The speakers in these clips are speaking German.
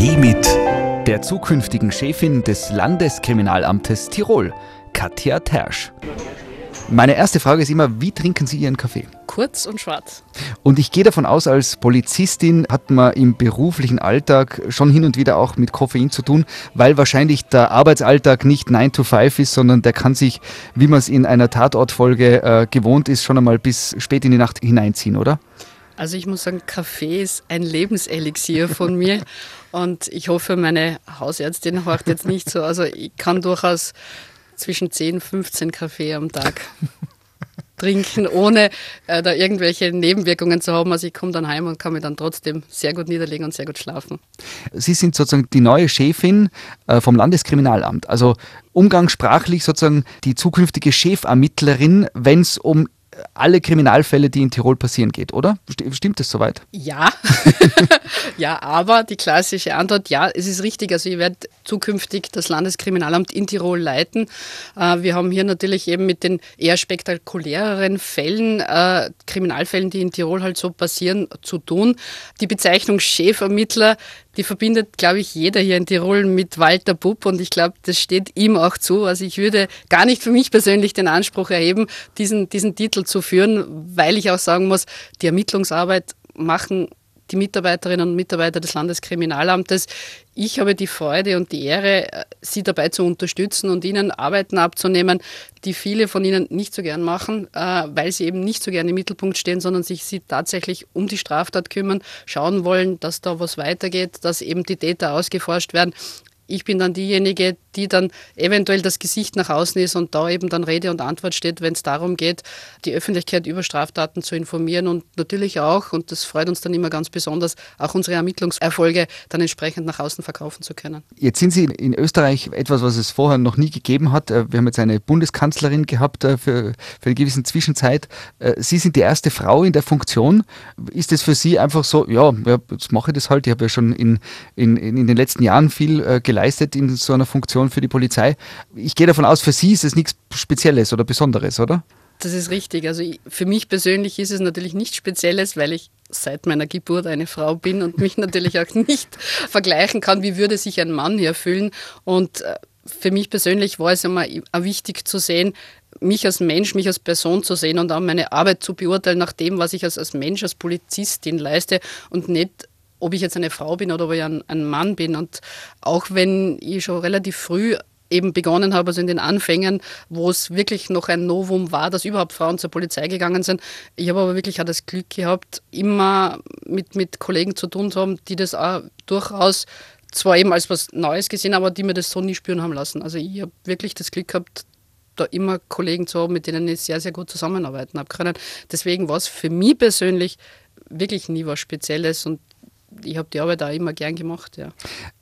Kaffee mit der zukünftigen Chefin des Landeskriminalamtes Tirol, Katja Tersch. Meine erste Frage ist immer, wie trinken Sie Ihren Kaffee? Kurz und schwarz. Und ich gehe davon aus, als Polizistin hat man im beruflichen Alltag schon hin und wieder auch mit Koffein zu tun, weil wahrscheinlich der Arbeitsalltag nicht 9 to 5 ist, sondern der kann sich, wie man es in einer Tatortfolge äh, gewohnt ist, schon einmal bis spät in die Nacht hineinziehen, oder? Also ich muss sagen, Kaffee ist ein Lebenselixier von mir und ich hoffe, meine Hausärztin hört jetzt nicht so. Also ich kann durchaus zwischen 10 und 15 Kaffee am Tag trinken, ohne äh, da irgendwelche Nebenwirkungen zu haben. Also ich komme dann heim und kann mich dann trotzdem sehr gut niederlegen und sehr gut schlafen. Sie sind sozusagen die neue Chefin äh, vom Landeskriminalamt. Also umgangssprachlich sozusagen die zukünftige Chefermittlerin, wenn es um alle Kriminalfälle, die in Tirol passieren, geht, oder? Stimmt das soweit? Ja. ja, aber die klassische Antwort, ja, es ist richtig. Also ich werde zukünftig das Landeskriminalamt in Tirol leiten. Äh, wir haben hier natürlich eben mit den eher spektakuläreren Fällen, äh, Kriminalfällen, die in Tirol halt so passieren, zu tun. Die Bezeichnung Chefermittler die verbindet, glaube ich, jeder hier in Tirol mit Walter Bupp und ich glaube, das steht ihm auch zu. Also ich würde gar nicht für mich persönlich den Anspruch erheben, diesen, diesen Titel zu führen, weil ich auch sagen muss, die Ermittlungsarbeit machen die Mitarbeiterinnen und Mitarbeiter des Landeskriminalamtes. Ich habe die Freude und die Ehre, äh, sie dabei zu unterstützen und ihnen Arbeiten abzunehmen, die viele von ihnen nicht so gern machen, äh, weil sie eben nicht so gern im Mittelpunkt stehen, sondern sich sie tatsächlich um die Straftat kümmern, schauen wollen, dass da was weitergeht, dass eben die Täter ausgeforscht werden. Ich bin dann diejenige, die dann eventuell das Gesicht nach außen ist und da eben dann Rede und Antwort steht, wenn es darum geht, die Öffentlichkeit über Straftaten zu informieren und natürlich auch, und das freut uns dann immer ganz besonders, auch unsere Ermittlungserfolge dann entsprechend nach außen verkaufen zu können. Jetzt sind Sie in Österreich etwas, was es vorher noch nie gegeben hat. Äh, wir haben jetzt eine Bundeskanzlerin gehabt äh, für, für eine gewisse Zwischenzeit. Äh, Sie sind die erste Frau in der Funktion. Ist es für Sie einfach so, ja, jetzt mache ich das halt. Ich habe ja schon in, in, in den letzten Jahren viel geleistet geleistet in so einer Funktion für die Polizei. Ich gehe davon aus, für Sie ist es nichts Spezielles oder Besonderes, oder? Das ist richtig. Also für mich persönlich ist es natürlich nichts Spezielles, weil ich seit meiner Geburt eine Frau bin und mich natürlich auch nicht vergleichen kann, wie würde sich ein Mann hier fühlen. Und äh, für mich persönlich war es immer wichtig zu sehen, mich als Mensch, mich als Person zu sehen und auch meine Arbeit zu beurteilen nach dem, was ich als, als Mensch, als Polizistin leiste und nicht ob ich jetzt eine Frau bin oder ob ich ein, ein Mann bin. Und auch wenn ich schon relativ früh eben begonnen habe, also in den Anfängen, wo es wirklich noch ein Novum war, dass überhaupt Frauen zur Polizei gegangen sind. Ich habe aber wirklich auch das Glück gehabt, immer mit, mit Kollegen zu tun zu haben, die das auch durchaus zwar eben als was Neues gesehen, aber die mir das so nie spüren haben lassen. Also ich habe wirklich das Glück gehabt, da immer Kollegen zu haben, mit denen ich sehr, sehr gut zusammenarbeiten habe können. Deswegen war es für mich persönlich wirklich nie was Spezielles und ich habe die Arbeit auch immer gern gemacht, ja.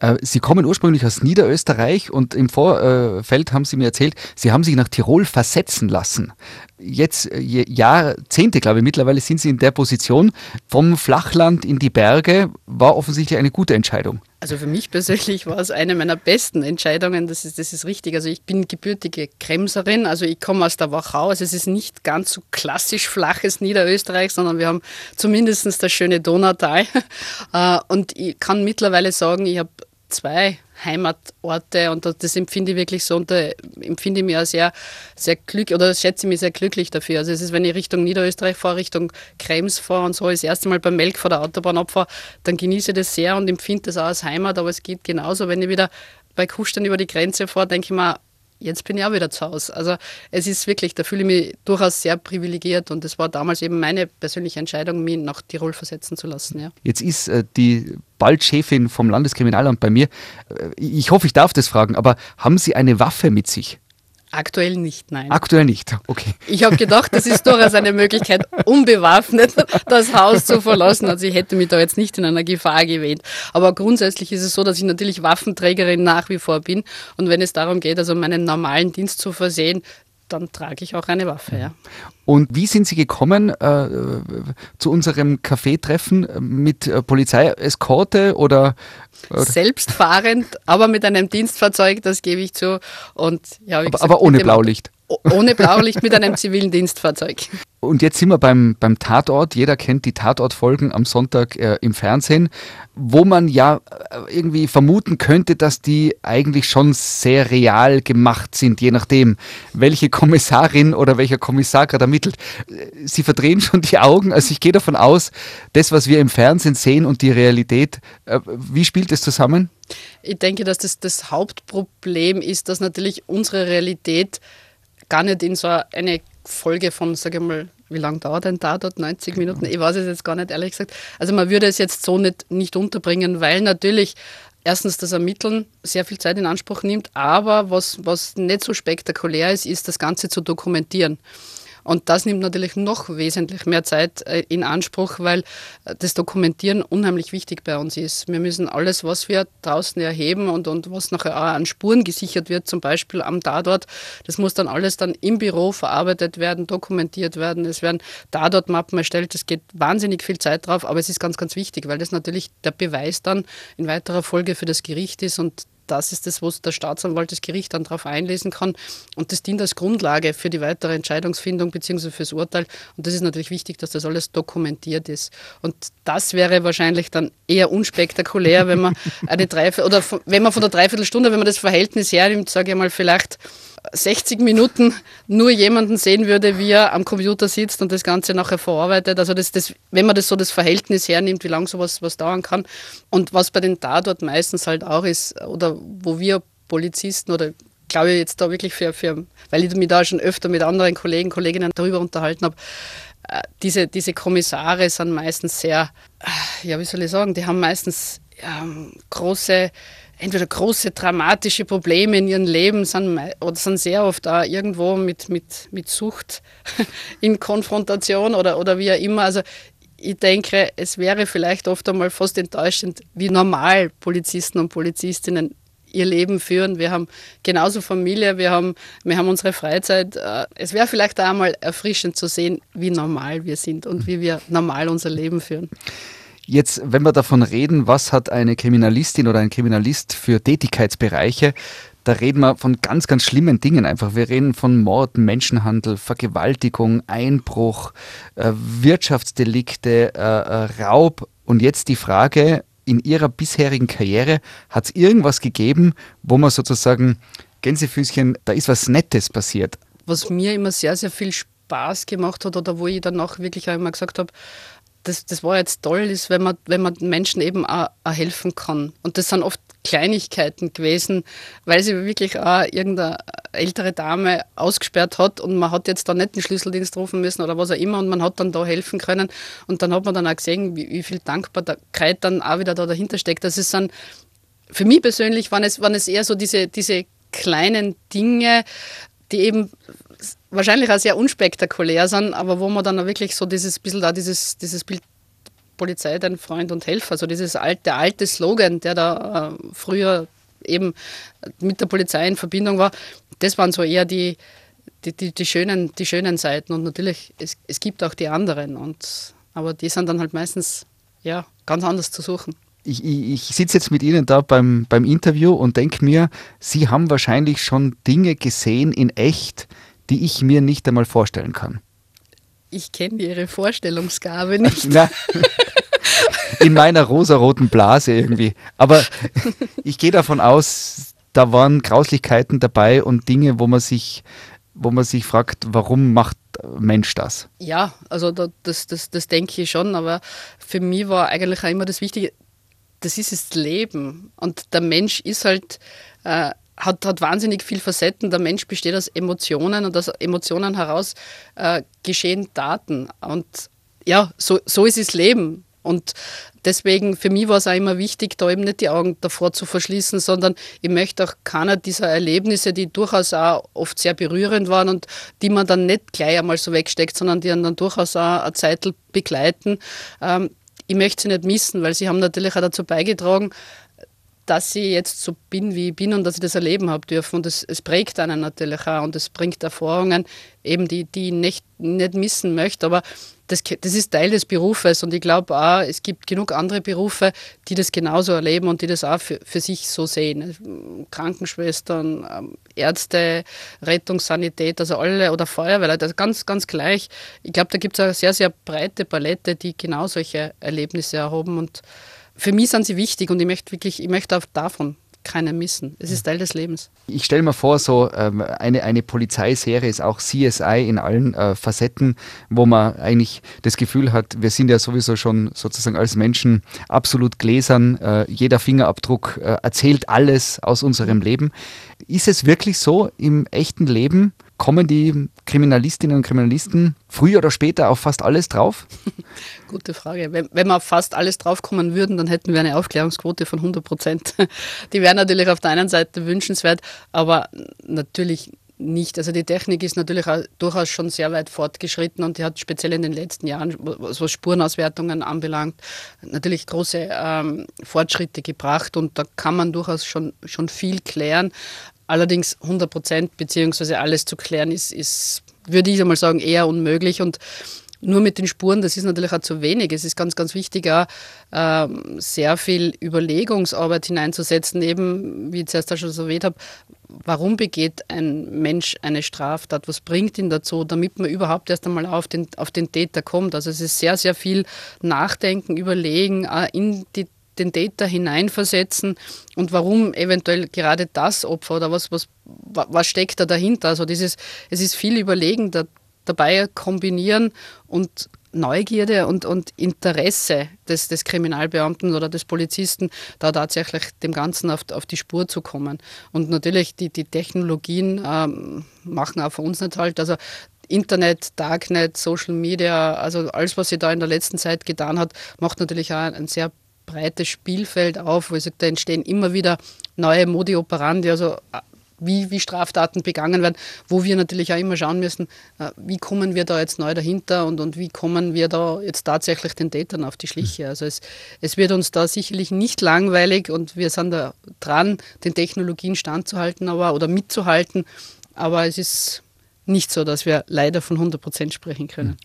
Äh, Sie kommen ursprünglich aus Niederösterreich und im Vorfeld haben Sie mir erzählt, Sie haben sich nach Tirol versetzen lassen. Jetzt äh, Jahrzehnte, glaube ich, mittlerweile sind Sie in der Position. Vom Flachland in die Berge war offensichtlich eine gute Entscheidung. Also für mich persönlich war es eine meiner besten Entscheidungen, das ist, das ist richtig. Also ich bin gebürtige Kremserin, also ich komme aus der Wachau. Also es ist nicht ganz so klassisch flaches Niederösterreich, sondern wir haben zumindest das schöne Donautal. Äh, und ich kann mittlerweile sagen, ich habe zwei Heimatorte und das empfinde ich wirklich so und da empfinde ich mich auch sehr, sehr glücklich oder schätze mich sehr glücklich dafür. Also es ist, wenn ich Richtung Niederösterreich fahre, Richtung Krems fahre und so das erste Mal beim Melk vor der Autobahn abfahre, dann genieße ich das sehr und empfinde das auch als Heimat, aber es geht genauso, wenn ich wieder bei Kuscheln über die Grenze fahre, denke ich mir, jetzt bin ich auch wieder zu Hause. Also es ist wirklich, da fühle ich mich durchaus sehr privilegiert und es war damals eben meine persönliche Entscheidung, mich nach Tirol versetzen zu lassen. Ja. Jetzt ist äh, die bald Chefin vom Landeskriminalamt bei mir. Äh, ich hoffe, ich darf das fragen, aber haben Sie eine Waffe mit sich? Aktuell nicht, nein. Aktuell nicht, okay. Ich habe gedacht, das ist durchaus eine Möglichkeit, unbewaffnet das Haus zu verlassen. Also ich hätte mich da jetzt nicht in einer Gefahr gewähnt. Aber grundsätzlich ist es so, dass ich natürlich Waffenträgerin nach wie vor bin. Und wenn es darum geht, also meinen normalen Dienst zu versehen, dann trage ich auch eine Waffe, ja. Und wie sind Sie gekommen äh, zu unserem Kaffeetreffen mit äh, Polizeieskorte oder, oder? Selbstfahrend, aber mit einem Dienstfahrzeug, das gebe ich zu. Und, ja, aber, gesagt, aber ohne Blaulicht. Ohne Blaulicht mit einem zivilen Dienstfahrzeug. Und jetzt sind wir beim, beim Tatort. Jeder kennt die Tatortfolgen am Sonntag äh, im Fernsehen, wo man ja äh, irgendwie vermuten könnte, dass die eigentlich schon sehr real gemacht sind, je nachdem, welche Kommissarin oder welcher Kommissar gerade ermittelt. Äh, Sie verdrehen schon die Augen. Also ich gehe davon aus, das, was wir im Fernsehen sehen und die Realität, äh, wie spielt das zusammen? Ich denke, dass das das Hauptproblem ist, dass natürlich unsere Realität gar nicht in so eine Folge von, sage ich mal, wie lange dauert ein Tatort? 90 Minuten? Ich weiß es jetzt gar nicht, ehrlich gesagt. Also man würde es jetzt so nicht, nicht unterbringen, weil natürlich erstens das Ermitteln sehr viel Zeit in Anspruch nimmt, aber was, was nicht so spektakulär ist, ist das Ganze zu dokumentieren. Und das nimmt natürlich noch wesentlich mehr Zeit äh, in Anspruch, weil äh, das Dokumentieren unheimlich wichtig bei uns ist. Wir müssen alles, was wir draußen erheben und, und was nachher auch an Spuren gesichert wird, zum Beispiel am Tatort, das muss dann alles dann im Büro verarbeitet werden, dokumentiert werden. Es werden Tatortmappen erstellt. Es geht wahnsinnig viel Zeit drauf, aber es ist ganz, ganz wichtig, weil das natürlich der Beweis dann in weiterer Folge für das Gericht ist und das ist das, wo der Staatsanwalt das Gericht dann darauf einlesen kann. Und das dient als Grundlage für die weitere Entscheidungsfindung bzw. fürs Urteil. Und das ist natürlich wichtig, dass das alles dokumentiert ist. Und das wäre wahrscheinlich dann eher unspektakulär, wenn man eine Dreiviertel oder wenn man von der Dreiviertelstunde, wenn man das Verhältnis hernimmt, sage ich mal, vielleicht 60 Minuten nur jemanden sehen würde, wie er am Computer sitzt und das Ganze nachher verarbeitet. Also das, das, wenn man das so das Verhältnis hernimmt, wie lange sowas was dauern kann. Und was bei den Tatort meistens halt auch ist, oder wo wir Polizisten oder glaube ich jetzt da wirklich für, für, weil ich mich da schon öfter mit anderen Kollegen, Kolleginnen darüber unterhalten habe, äh, diese, diese Kommissare sind meistens sehr, äh, ja, wie soll ich sagen, die haben meistens ja, große entweder große dramatische Probleme in ihrem Leben sind oder sind sehr oft auch irgendwo mit, mit, mit Sucht in Konfrontation oder, oder wie auch immer. Also ich denke, es wäre vielleicht oft einmal fast enttäuschend, wie normal Polizisten und Polizistinnen ihr Leben führen. Wir haben genauso Familie, wir haben, wir haben unsere Freizeit. Äh, es wäre vielleicht auch einmal erfrischend zu sehen, wie normal wir sind und wie wir normal unser Leben führen. Jetzt, wenn wir davon reden, was hat eine Kriminalistin oder ein Kriminalist für Tätigkeitsbereiche, da reden wir von ganz, ganz schlimmen Dingen einfach. Wir reden von Mord, Menschenhandel, Vergewaltigung, Einbruch, äh, Wirtschaftsdelikte, äh, äh, Raub. Und jetzt die Frage, in Ihrer bisherigen Karriere, hat es irgendwas gegeben, wo man sozusagen, Gänsefüßchen, da ist was Nettes passiert? Was mir immer sehr, sehr viel Spaß gemacht hat oder wo ich wirklich auch immer gesagt habe, das, das war jetzt toll, ist, wenn man, wenn man Menschen eben auch, auch helfen kann. Und das sind oft Kleinigkeiten gewesen, weil sie wirklich auch irgendeine ältere Dame ausgesperrt hat und man hat jetzt da nicht den Schlüsseldienst rufen müssen oder was auch immer und man hat dann da helfen können und dann hat man dann auch gesehen, wie, wie viel Dankbarkeit dann auch wieder da dahinter steckt. Das ist dann, für mich persönlich waren es, waren es eher so diese, diese kleinen Dinge, die eben wahrscheinlich auch sehr unspektakulär sind, aber wo man dann wirklich so dieses bisschen da dieses, dieses Bild Polizei dein Freund und Helfer, so dieses alte, alte Slogan, der da äh, früher eben mit der Polizei in Verbindung war, das waren so eher die, die, die, die, schönen, die schönen Seiten. Und natürlich, es, es gibt auch die anderen, und, aber die sind dann halt meistens ja, ganz anders zu suchen ich, ich, ich sitze jetzt mit Ihnen da beim, beim Interview und denke mir, Sie haben wahrscheinlich schon Dinge gesehen in echt, die ich mir nicht einmal vorstellen kann. Ich kenne Ihre Vorstellungsgabe nicht. in meiner rosaroten Blase irgendwie. Aber ich gehe davon aus, da waren Grauslichkeiten dabei und Dinge, wo man sich, wo man sich fragt, warum macht Mensch das? Ja, also das, das, das denke ich schon, aber für mich war eigentlich auch immer das Wichtige, das ist das Leben. Und der Mensch ist halt äh, hat, hat wahnsinnig viel Facetten. Der Mensch besteht aus Emotionen und aus Emotionen heraus äh, geschehen Daten. Und ja, so, so ist das Leben. Und deswegen, für mich war es auch immer wichtig, da eben nicht die Augen davor zu verschließen, sondern ich möchte auch keiner dieser Erlebnisse, die durchaus auch oft sehr berührend waren und die man dann nicht gleich einmal so wegsteckt, sondern die dann durchaus auch eine Zeit begleiten, ähm, ich möchte sie nicht missen, weil sie haben natürlich auch dazu beigetragen, dass ich jetzt so bin, wie ich bin und dass ich das erleben habe dürfen. Und es, es prägt einen natürlich auch und es bringt Erfahrungen, eben die, die ich nicht, nicht missen möchte. Aber das, das ist Teil des Berufes und ich glaube auch, es gibt genug andere Berufe, die das genauso erleben und die das auch für, für sich so sehen. Krankenschwestern, ähm, Ärzte, Rettungssanität, also alle oder Feuerwehr, das ganz, ganz gleich. Ich glaube, da gibt es eine sehr, sehr breite Palette, die genau solche Erlebnisse haben und für mich sind sie wichtig und ich möchte wirklich, ich möchte auch davon keinen missen. Es ist Teil des Lebens. Ich stelle mir vor, so ähm, eine, eine Polizeiserie ist auch CSI in allen äh, Facetten, wo man eigentlich das Gefühl hat, wir sind ja sowieso schon sozusagen als Menschen absolut gläsern. Äh, jeder Fingerabdruck äh, erzählt alles aus unserem Leben. Ist es wirklich so im echten Leben? Kommen die Kriminalistinnen und Kriminalisten früher oder später auf fast alles drauf? Gute Frage. Wenn, wenn wir auf fast alles draufkommen würden, dann hätten wir eine Aufklärungsquote von 100 Prozent. Die wäre natürlich auf der einen Seite wünschenswert, aber natürlich nicht. Also die Technik ist natürlich durchaus schon sehr weit fortgeschritten und die hat speziell in den letzten Jahren, was Spurenauswertungen anbelangt, natürlich große ähm, Fortschritte gebracht und da kann man durchaus schon, schon viel klären. Allerdings 100 Prozent beziehungsweise alles zu klären ist, ist, würde ich einmal sagen, eher unmöglich und nur mit den Spuren, das ist natürlich auch zu wenig. Es ist ganz, ganz wichtig, auch äh, sehr viel Überlegungsarbeit hineinzusetzen, eben, wie ich zuerst auch schon so erwähnt habe, warum begeht ein Mensch eine Straftat, was bringt ihn dazu, damit man überhaupt erst einmal auf den, auf den Täter kommt. Also es ist sehr, sehr viel Nachdenken, Überlegen, in die den Täter hineinversetzen und warum eventuell gerade das Opfer oder was, was, was steckt da dahinter. Also dieses, es ist viel Überlegen da, dabei kombinieren und Neugierde und, und Interesse des, des Kriminalbeamten oder des Polizisten, da tatsächlich dem Ganzen auf, auf die Spur zu kommen. Und natürlich die, die Technologien ähm, machen auch für uns nicht halt. Also Internet, Darknet, Social Media, also alles, was sie da in der letzten Zeit getan hat, macht natürlich auch ein sehr breites Spielfeld auf, wo ich sage, da entstehen immer wieder neue Modi operandi, also äh, wie, wie Straftaten begangen werden, wo wir natürlich auch immer schauen müssen, äh, wie kommen wir da jetzt neu dahinter und, und wie kommen wir da jetzt tatsächlich den Tätern auf die Schliche. Also es, es wird uns da sicherlich nicht langweilig und wir sind da dran, den Technologien standzuhalten aber, oder mitzuhalten, aber es ist nicht so, dass wir leider von 100 Prozent sprechen können.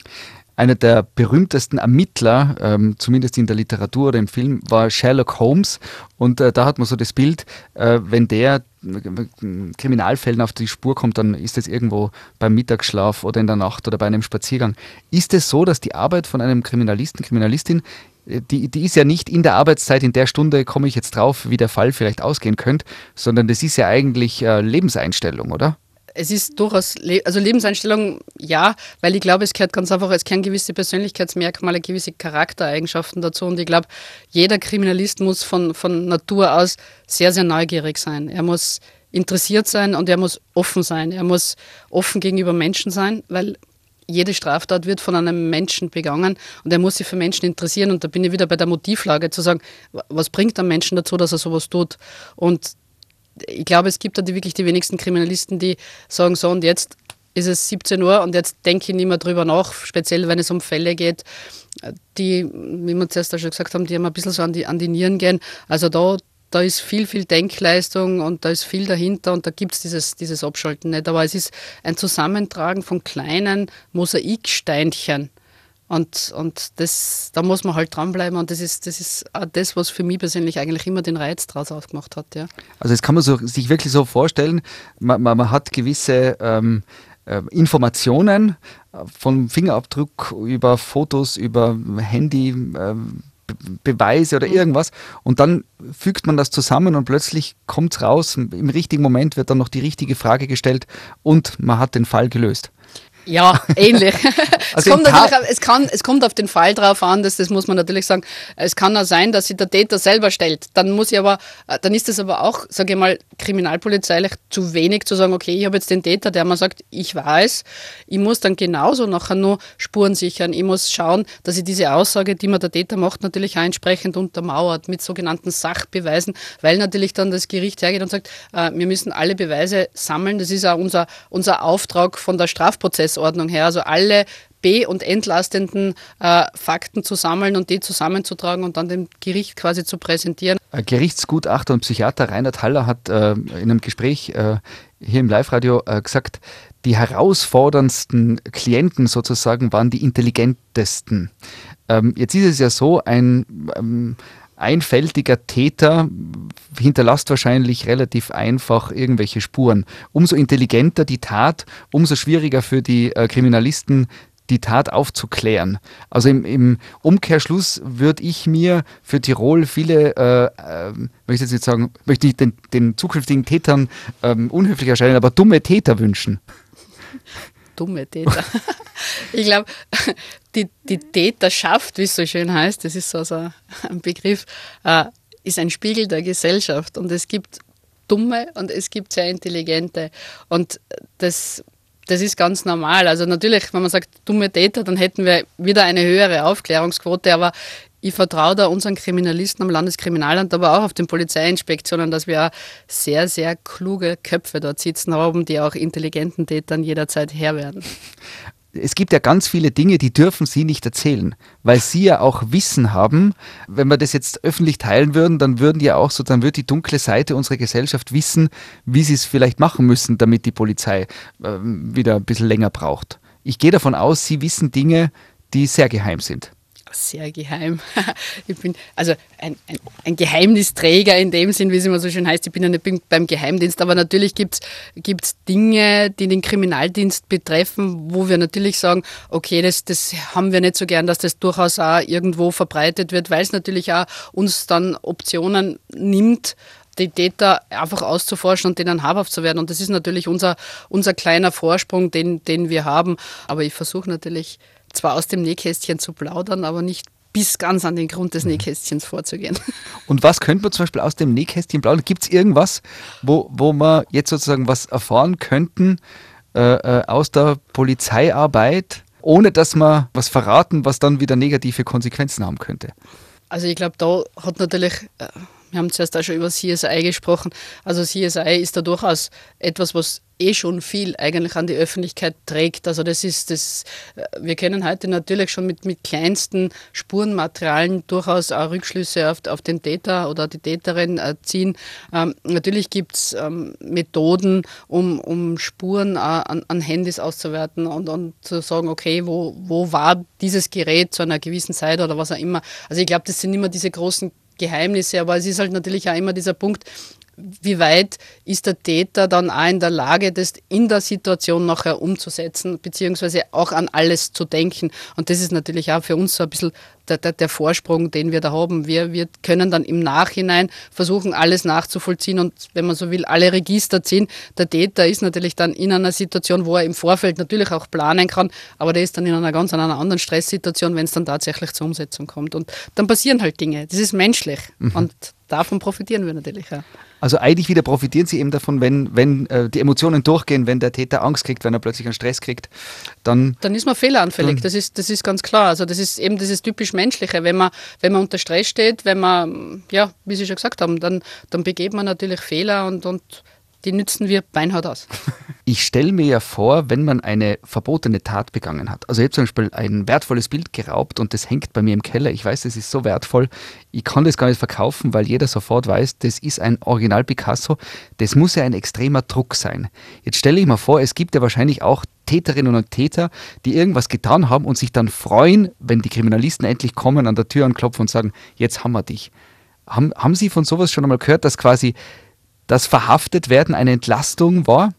Einer der berühmtesten Ermittler, ähm, zumindest in der Literatur oder im Film, war Sherlock Holmes. Und äh, da hat man so das Bild, äh, wenn der äh, Kriminalfällen auf die Spur kommt, dann ist es irgendwo beim Mittagsschlaf oder in der Nacht oder bei einem Spaziergang. Ist es so, dass die Arbeit von einem Kriminalisten, Kriminalistin, äh, die, die ist ja nicht in der Arbeitszeit, in der Stunde komme ich jetzt drauf, wie der Fall vielleicht ausgehen könnte, sondern das ist ja eigentlich äh, Lebenseinstellung, oder? Es ist durchaus, also Lebenseinstellung ja, weil ich glaube, es gehört ganz einfach, es gehören gewisse Persönlichkeitsmerkmale, gewisse Charaktereigenschaften dazu und ich glaube, jeder Kriminalist muss von, von Natur aus sehr, sehr neugierig sein. Er muss interessiert sein und er muss offen sein. Er muss offen gegenüber Menschen sein, weil jede Straftat wird von einem Menschen begangen und er muss sich für Menschen interessieren. Und da bin ich wieder bei der Motivlage zu sagen, was bringt ein Menschen dazu, dass er sowas tut? Und ich glaube, es gibt da die, wirklich die wenigsten Kriminalisten, die sagen, so und jetzt ist es 17 Uhr und jetzt denke ich nicht mehr drüber nach, speziell wenn es um Fälle geht, die, wie wir zuerst schon gesagt haben, die haben ein bisschen so an die, an die Nieren gehen. Also da, da ist viel, viel Denkleistung und da ist viel dahinter und da gibt es dieses, dieses Abschalten nicht. Aber es ist ein Zusammentragen von kleinen Mosaiksteinchen und, und das, da muss man halt dranbleiben und das ist, das ist auch das, was für mich persönlich eigentlich immer den Reiz daraus ausgemacht hat. Ja. Also das kann man so, sich wirklich so vorstellen, man, man, man hat gewisse ähm, äh, Informationen äh, vom Fingerabdruck über Fotos, über Handy, äh, Beweise oder mhm. irgendwas und dann fügt man das zusammen und plötzlich kommt es raus, im richtigen Moment wird dann noch die richtige Frage gestellt und man hat den Fall gelöst. Ja, ähnlich. Also es, kommt natürlich, es, kann, es kommt auf den Fall drauf an, das, das muss man natürlich sagen. Es kann auch sein, dass sich der Täter selber stellt. Dann muss ich aber, äh, dann ist es aber auch, sage ich mal, kriminalpolizeilich zu wenig zu sagen, okay, ich habe jetzt den Täter, der mir sagt, ich weiß, ich muss dann genauso nachher nur Spuren sichern. Ich muss schauen, dass ich diese Aussage, die mir der Täter macht, natürlich auch entsprechend untermauert mit sogenannten Sachbeweisen, weil natürlich dann das Gericht hergeht und sagt, äh, wir müssen alle Beweise sammeln. Das ist auch unser, unser Auftrag von der Strafprozess Prozessordnung her. Also alle be- und entlastenden äh, Fakten zu sammeln und die zusammenzutragen und dann dem Gericht quasi zu präsentieren. Gerichtsgutachter und Psychiater Reinhard Haller hat äh, in einem Gespräch äh, hier im Live-Radio äh, gesagt, die herausforderndsten Klienten sozusagen waren die intelligentesten. Ähm, jetzt ist es ja so, ein ähm, einfältiger Täter hinterlässt wahrscheinlich relativ einfach irgendwelche Spuren. Umso intelligenter die Tat, umso schwieriger für die äh, Kriminalisten die Tat aufzuklären. Also im, im Umkehrschluss würde ich mir für Tirol viele, äh, äh, möchte ich jetzt sagen, möchte ich den, den zukünftigen Tätern ähm, unhöflich erscheinen, aber dumme Täter wünschen. Dumme Täter. ich glaube, die, die Täterschaft, wie es so schön heißt, das ist so, so ein Begriff, äh, ist ein Spiegel der Gesellschaft. Und es gibt dumme und es gibt sehr intelligente. Und das das ist ganz normal. Also natürlich, wenn man sagt dumme Täter, dann hätten wir wieder eine höhere Aufklärungsquote, aber ich vertraue da unseren Kriminalisten am Landeskriminalamt, aber auch auf den Polizeiinspektionen, dass wir sehr, sehr kluge Köpfe dort sitzen haben, die auch intelligenten Tätern jederzeit Herr werden es gibt ja ganz viele Dinge, die dürfen Sie nicht erzählen, weil Sie ja auch Wissen haben. Wenn wir das jetzt öffentlich teilen würden, dann würden ja auch so, dann wird die dunkle Seite unserer Gesellschaft wissen, wie sie es vielleicht machen müssen, damit die Polizei äh, wieder ein bisschen länger braucht. Ich gehe davon aus, Sie wissen Dinge, die sehr geheim sind sehr geheim. Ich bin also ein, ein, ein, Geheimnisträger in dem Sinn, wie es immer so schön heißt. Ich bin ja nicht beim Geheimdienst, aber natürlich gibt es Dinge, die den Kriminaldienst betreffen, wo wir natürlich sagen, okay, das, das haben wir nicht so gern, dass das durchaus auch irgendwo verbreitet wird, weil es natürlich auch uns dann Optionen nimmt, die Täter einfach auszuforschen und denen habhaft zu werden. Und das ist natürlich unser, unser kleiner Vorsprung, den, den wir haben. Aber ich versuche natürlich zwar aus dem Nähkästchen zu plaudern, aber nicht bis ganz an den Grund des mhm. Nähkästchens vorzugehen. Und was könnte man zum Beispiel aus dem Nähkästchen plaudern? Gibt es irgendwas, wo, wo wir jetzt sozusagen was erfahren könnten äh, äh, aus der Polizeiarbeit, ohne dass wir was verraten, was dann wieder negative Konsequenzen haben könnte? Also ich glaube, da hat natürlich äh, wir haben zuerst auch schon über CSI gesprochen. Also CSI ist da durchaus etwas, was eh schon viel eigentlich an die Öffentlichkeit trägt. Also das ist das, äh, wir können heute natürlich schon mit, mit kleinsten Spurenmaterialien durchaus auch Rückschlüsse auf, auf den Täter oder die Täterin äh, ziehen. Ähm, natürlich gibt es ähm, Methoden, um, um Spuren äh, an, an Handys auszuwerten und, und zu sagen, okay, wo, wo war dieses Gerät zu einer gewissen Zeit oder was auch immer. Also ich glaube, das sind immer diese großen Geheimnisse, aber es ist halt natürlich auch immer dieser Punkt, wie weit ist der Täter dann auch in der Lage, das in der Situation nachher umzusetzen, beziehungsweise auch an alles zu denken. Und das ist natürlich auch für uns so ein bisschen der, der, der Vorsprung, den wir da haben. Wir, wir können dann im Nachhinein versuchen, alles nachzuvollziehen und, wenn man so will, alle Register ziehen. Der Täter ist natürlich dann in einer Situation, wo er im Vorfeld natürlich auch planen kann, aber der ist dann in einer ganz einer anderen Stresssituation, wenn es dann tatsächlich zur Umsetzung kommt. Und dann passieren halt Dinge. Das ist menschlich. Mhm. Und davon profitieren wir natürlich auch. Also eigentlich wieder profitieren sie eben davon, wenn, wenn äh, die Emotionen durchgehen, wenn der Täter Angst kriegt, wenn er plötzlich einen Stress kriegt, dann... Dann ist man fehleranfällig, das ist, das ist ganz klar. Also das ist eben dieses typisch Menschliche. Wenn man, wenn man unter Stress steht, wenn man, ja, wie Sie schon gesagt haben, dann, dann begeht man natürlich Fehler und, und die nützen wir beinhart aus. Ich stelle mir ja vor, wenn man eine verbotene Tat begangen hat. Also ich habe zum Beispiel ein wertvolles Bild geraubt und das hängt bei mir im Keller. Ich weiß, das ist so wertvoll. Ich kann das gar nicht verkaufen, weil jeder sofort weiß, das ist ein Original Picasso. Das muss ja ein extremer Druck sein. Jetzt stelle ich mir vor, es gibt ja wahrscheinlich auch Täterinnen und Täter, die irgendwas getan haben und sich dann freuen, wenn die Kriminalisten endlich kommen, an der Tür anklopfen und sagen, jetzt haben wir dich. Haben, haben Sie von sowas schon einmal gehört, dass quasi das Verhaftetwerden eine Entlastung war?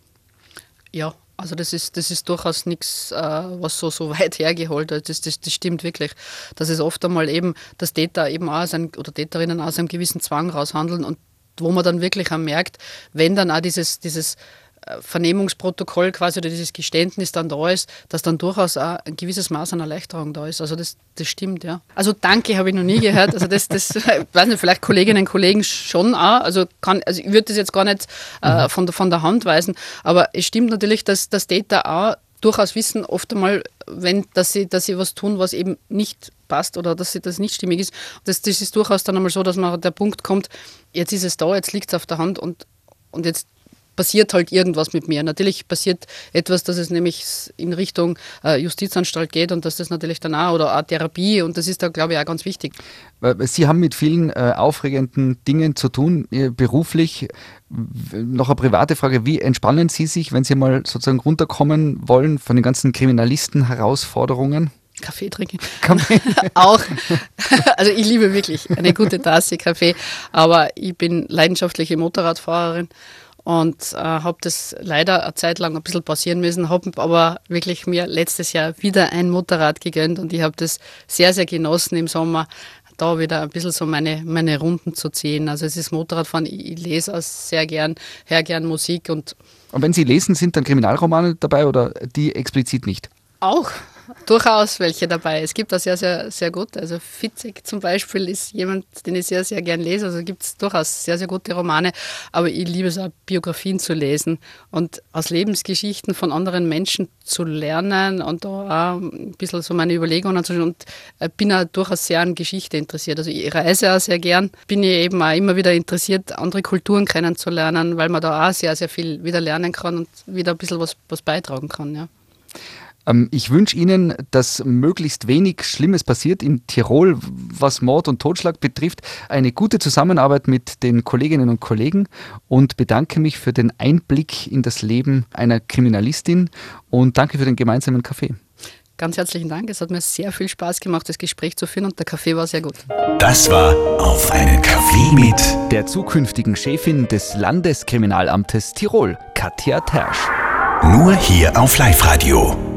Ja, also das ist, das ist durchaus nichts, äh, was so, so weit hergeholt ist. Das, das, das stimmt wirklich. Dass es oft einmal eben, dass Täter eben auch aus oder Täterinnen aus einem gewissen Zwang raushandeln und wo man dann wirklich auch merkt, wenn dann auch dieses, dieses Vernehmungsprotokoll quasi oder dieses Geständnis dann da ist, dass dann durchaus auch ein gewisses Maß an Erleichterung da ist. Also das, das stimmt, ja. Also danke habe ich noch nie gehört. Also das, das weiß nicht, vielleicht Kolleginnen und Kollegen schon auch. Also, kann, also ich würde das jetzt gar nicht äh, mhm. von, der, von der Hand weisen. Aber es stimmt natürlich, dass, dass Täter auch durchaus wissen, oft einmal, wenn, dass, sie, dass sie was tun, was eben nicht passt oder dass sie das nicht stimmig ist. Das, das ist durchaus dann einmal so, dass man der Punkt kommt, jetzt ist es da, jetzt liegt es auf der Hand und, und jetzt passiert halt irgendwas mit mir. Natürlich passiert etwas, dass es nämlich in Richtung äh, Justizanstalt geht und dass das natürlich dann auch oder auch Therapie und das ist da, glaube ich, auch ganz wichtig. Sie haben mit vielen äh, aufregenden Dingen zu tun, äh, beruflich. Noch eine private Frage, wie entspannen Sie sich, wenn Sie mal sozusagen runterkommen wollen von den ganzen Kriminalisten-Herausforderungen? Kaffee trinken. Kaffee. auch. Also ich liebe wirklich eine gute Tasse Kaffee, aber ich bin leidenschaftliche Motorradfahrerin und äh, habe das leider eine Zeit lang ein bisschen passieren müssen, habe aber wirklich mir letztes Jahr wieder ein Motorrad gegönnt und ich habe das sehr, sehr genossen im Sommer, da wieder ein bisschen so meine, meine Runden zu ziehen. Also es ist Motorradfahren, ich, ich lese auch sehr gern, her gern Musik und und wenn Sie lesen, sind dann Kriminalromane dabei oder die explizit nicht? Auch, durchaus welche dabei. Es gibt auch sehr, sehr, sehr gut. Also Fitzek zum Beispiel ist jemand, den ich sehr, sehr gern lese. Also gibt es durchaus sehr, sehr gute Romane. Aber ich liebe es auch, Biografien zu lesen und aus Lebensgeschichten von anderen Menschen zu lernen und da auch ein bisschen so meine Überlegungen zu und bin auch durchaus sehr an Geschichte interessiert. Also ich reise auch sehr gern. Bin ich eben auch immer wieder interessiert, andere Kulturen kennenzulernen, weil man da auch sehr, sehr viel wieder lernen kann und wieder ein bisschen was, was beitragen kann. Ja. Ähm, ich wünsche Ihnen, dass möglichst wenig Schlimmes passiert in Tirol, was Mord und Totschlag betrifft. Eine gute Zusammenarbeit mit den Kolleginnen und Kollegen und bedanke mich für den Einblick in das Leben einer Kriminalistin und danke für den gemeinsamen Kaffee. Ganz herzlichen Dank. Es hat mir sehr viel Spaß gemacht, das Gespräch zu führen und der Kaffee war sehr gut. Das war auf einen Kaffee mit der zukünftigen Chefin des Landeskriminalamtes Tirol, Katja Tersch. Nur hier auf Live-Radio.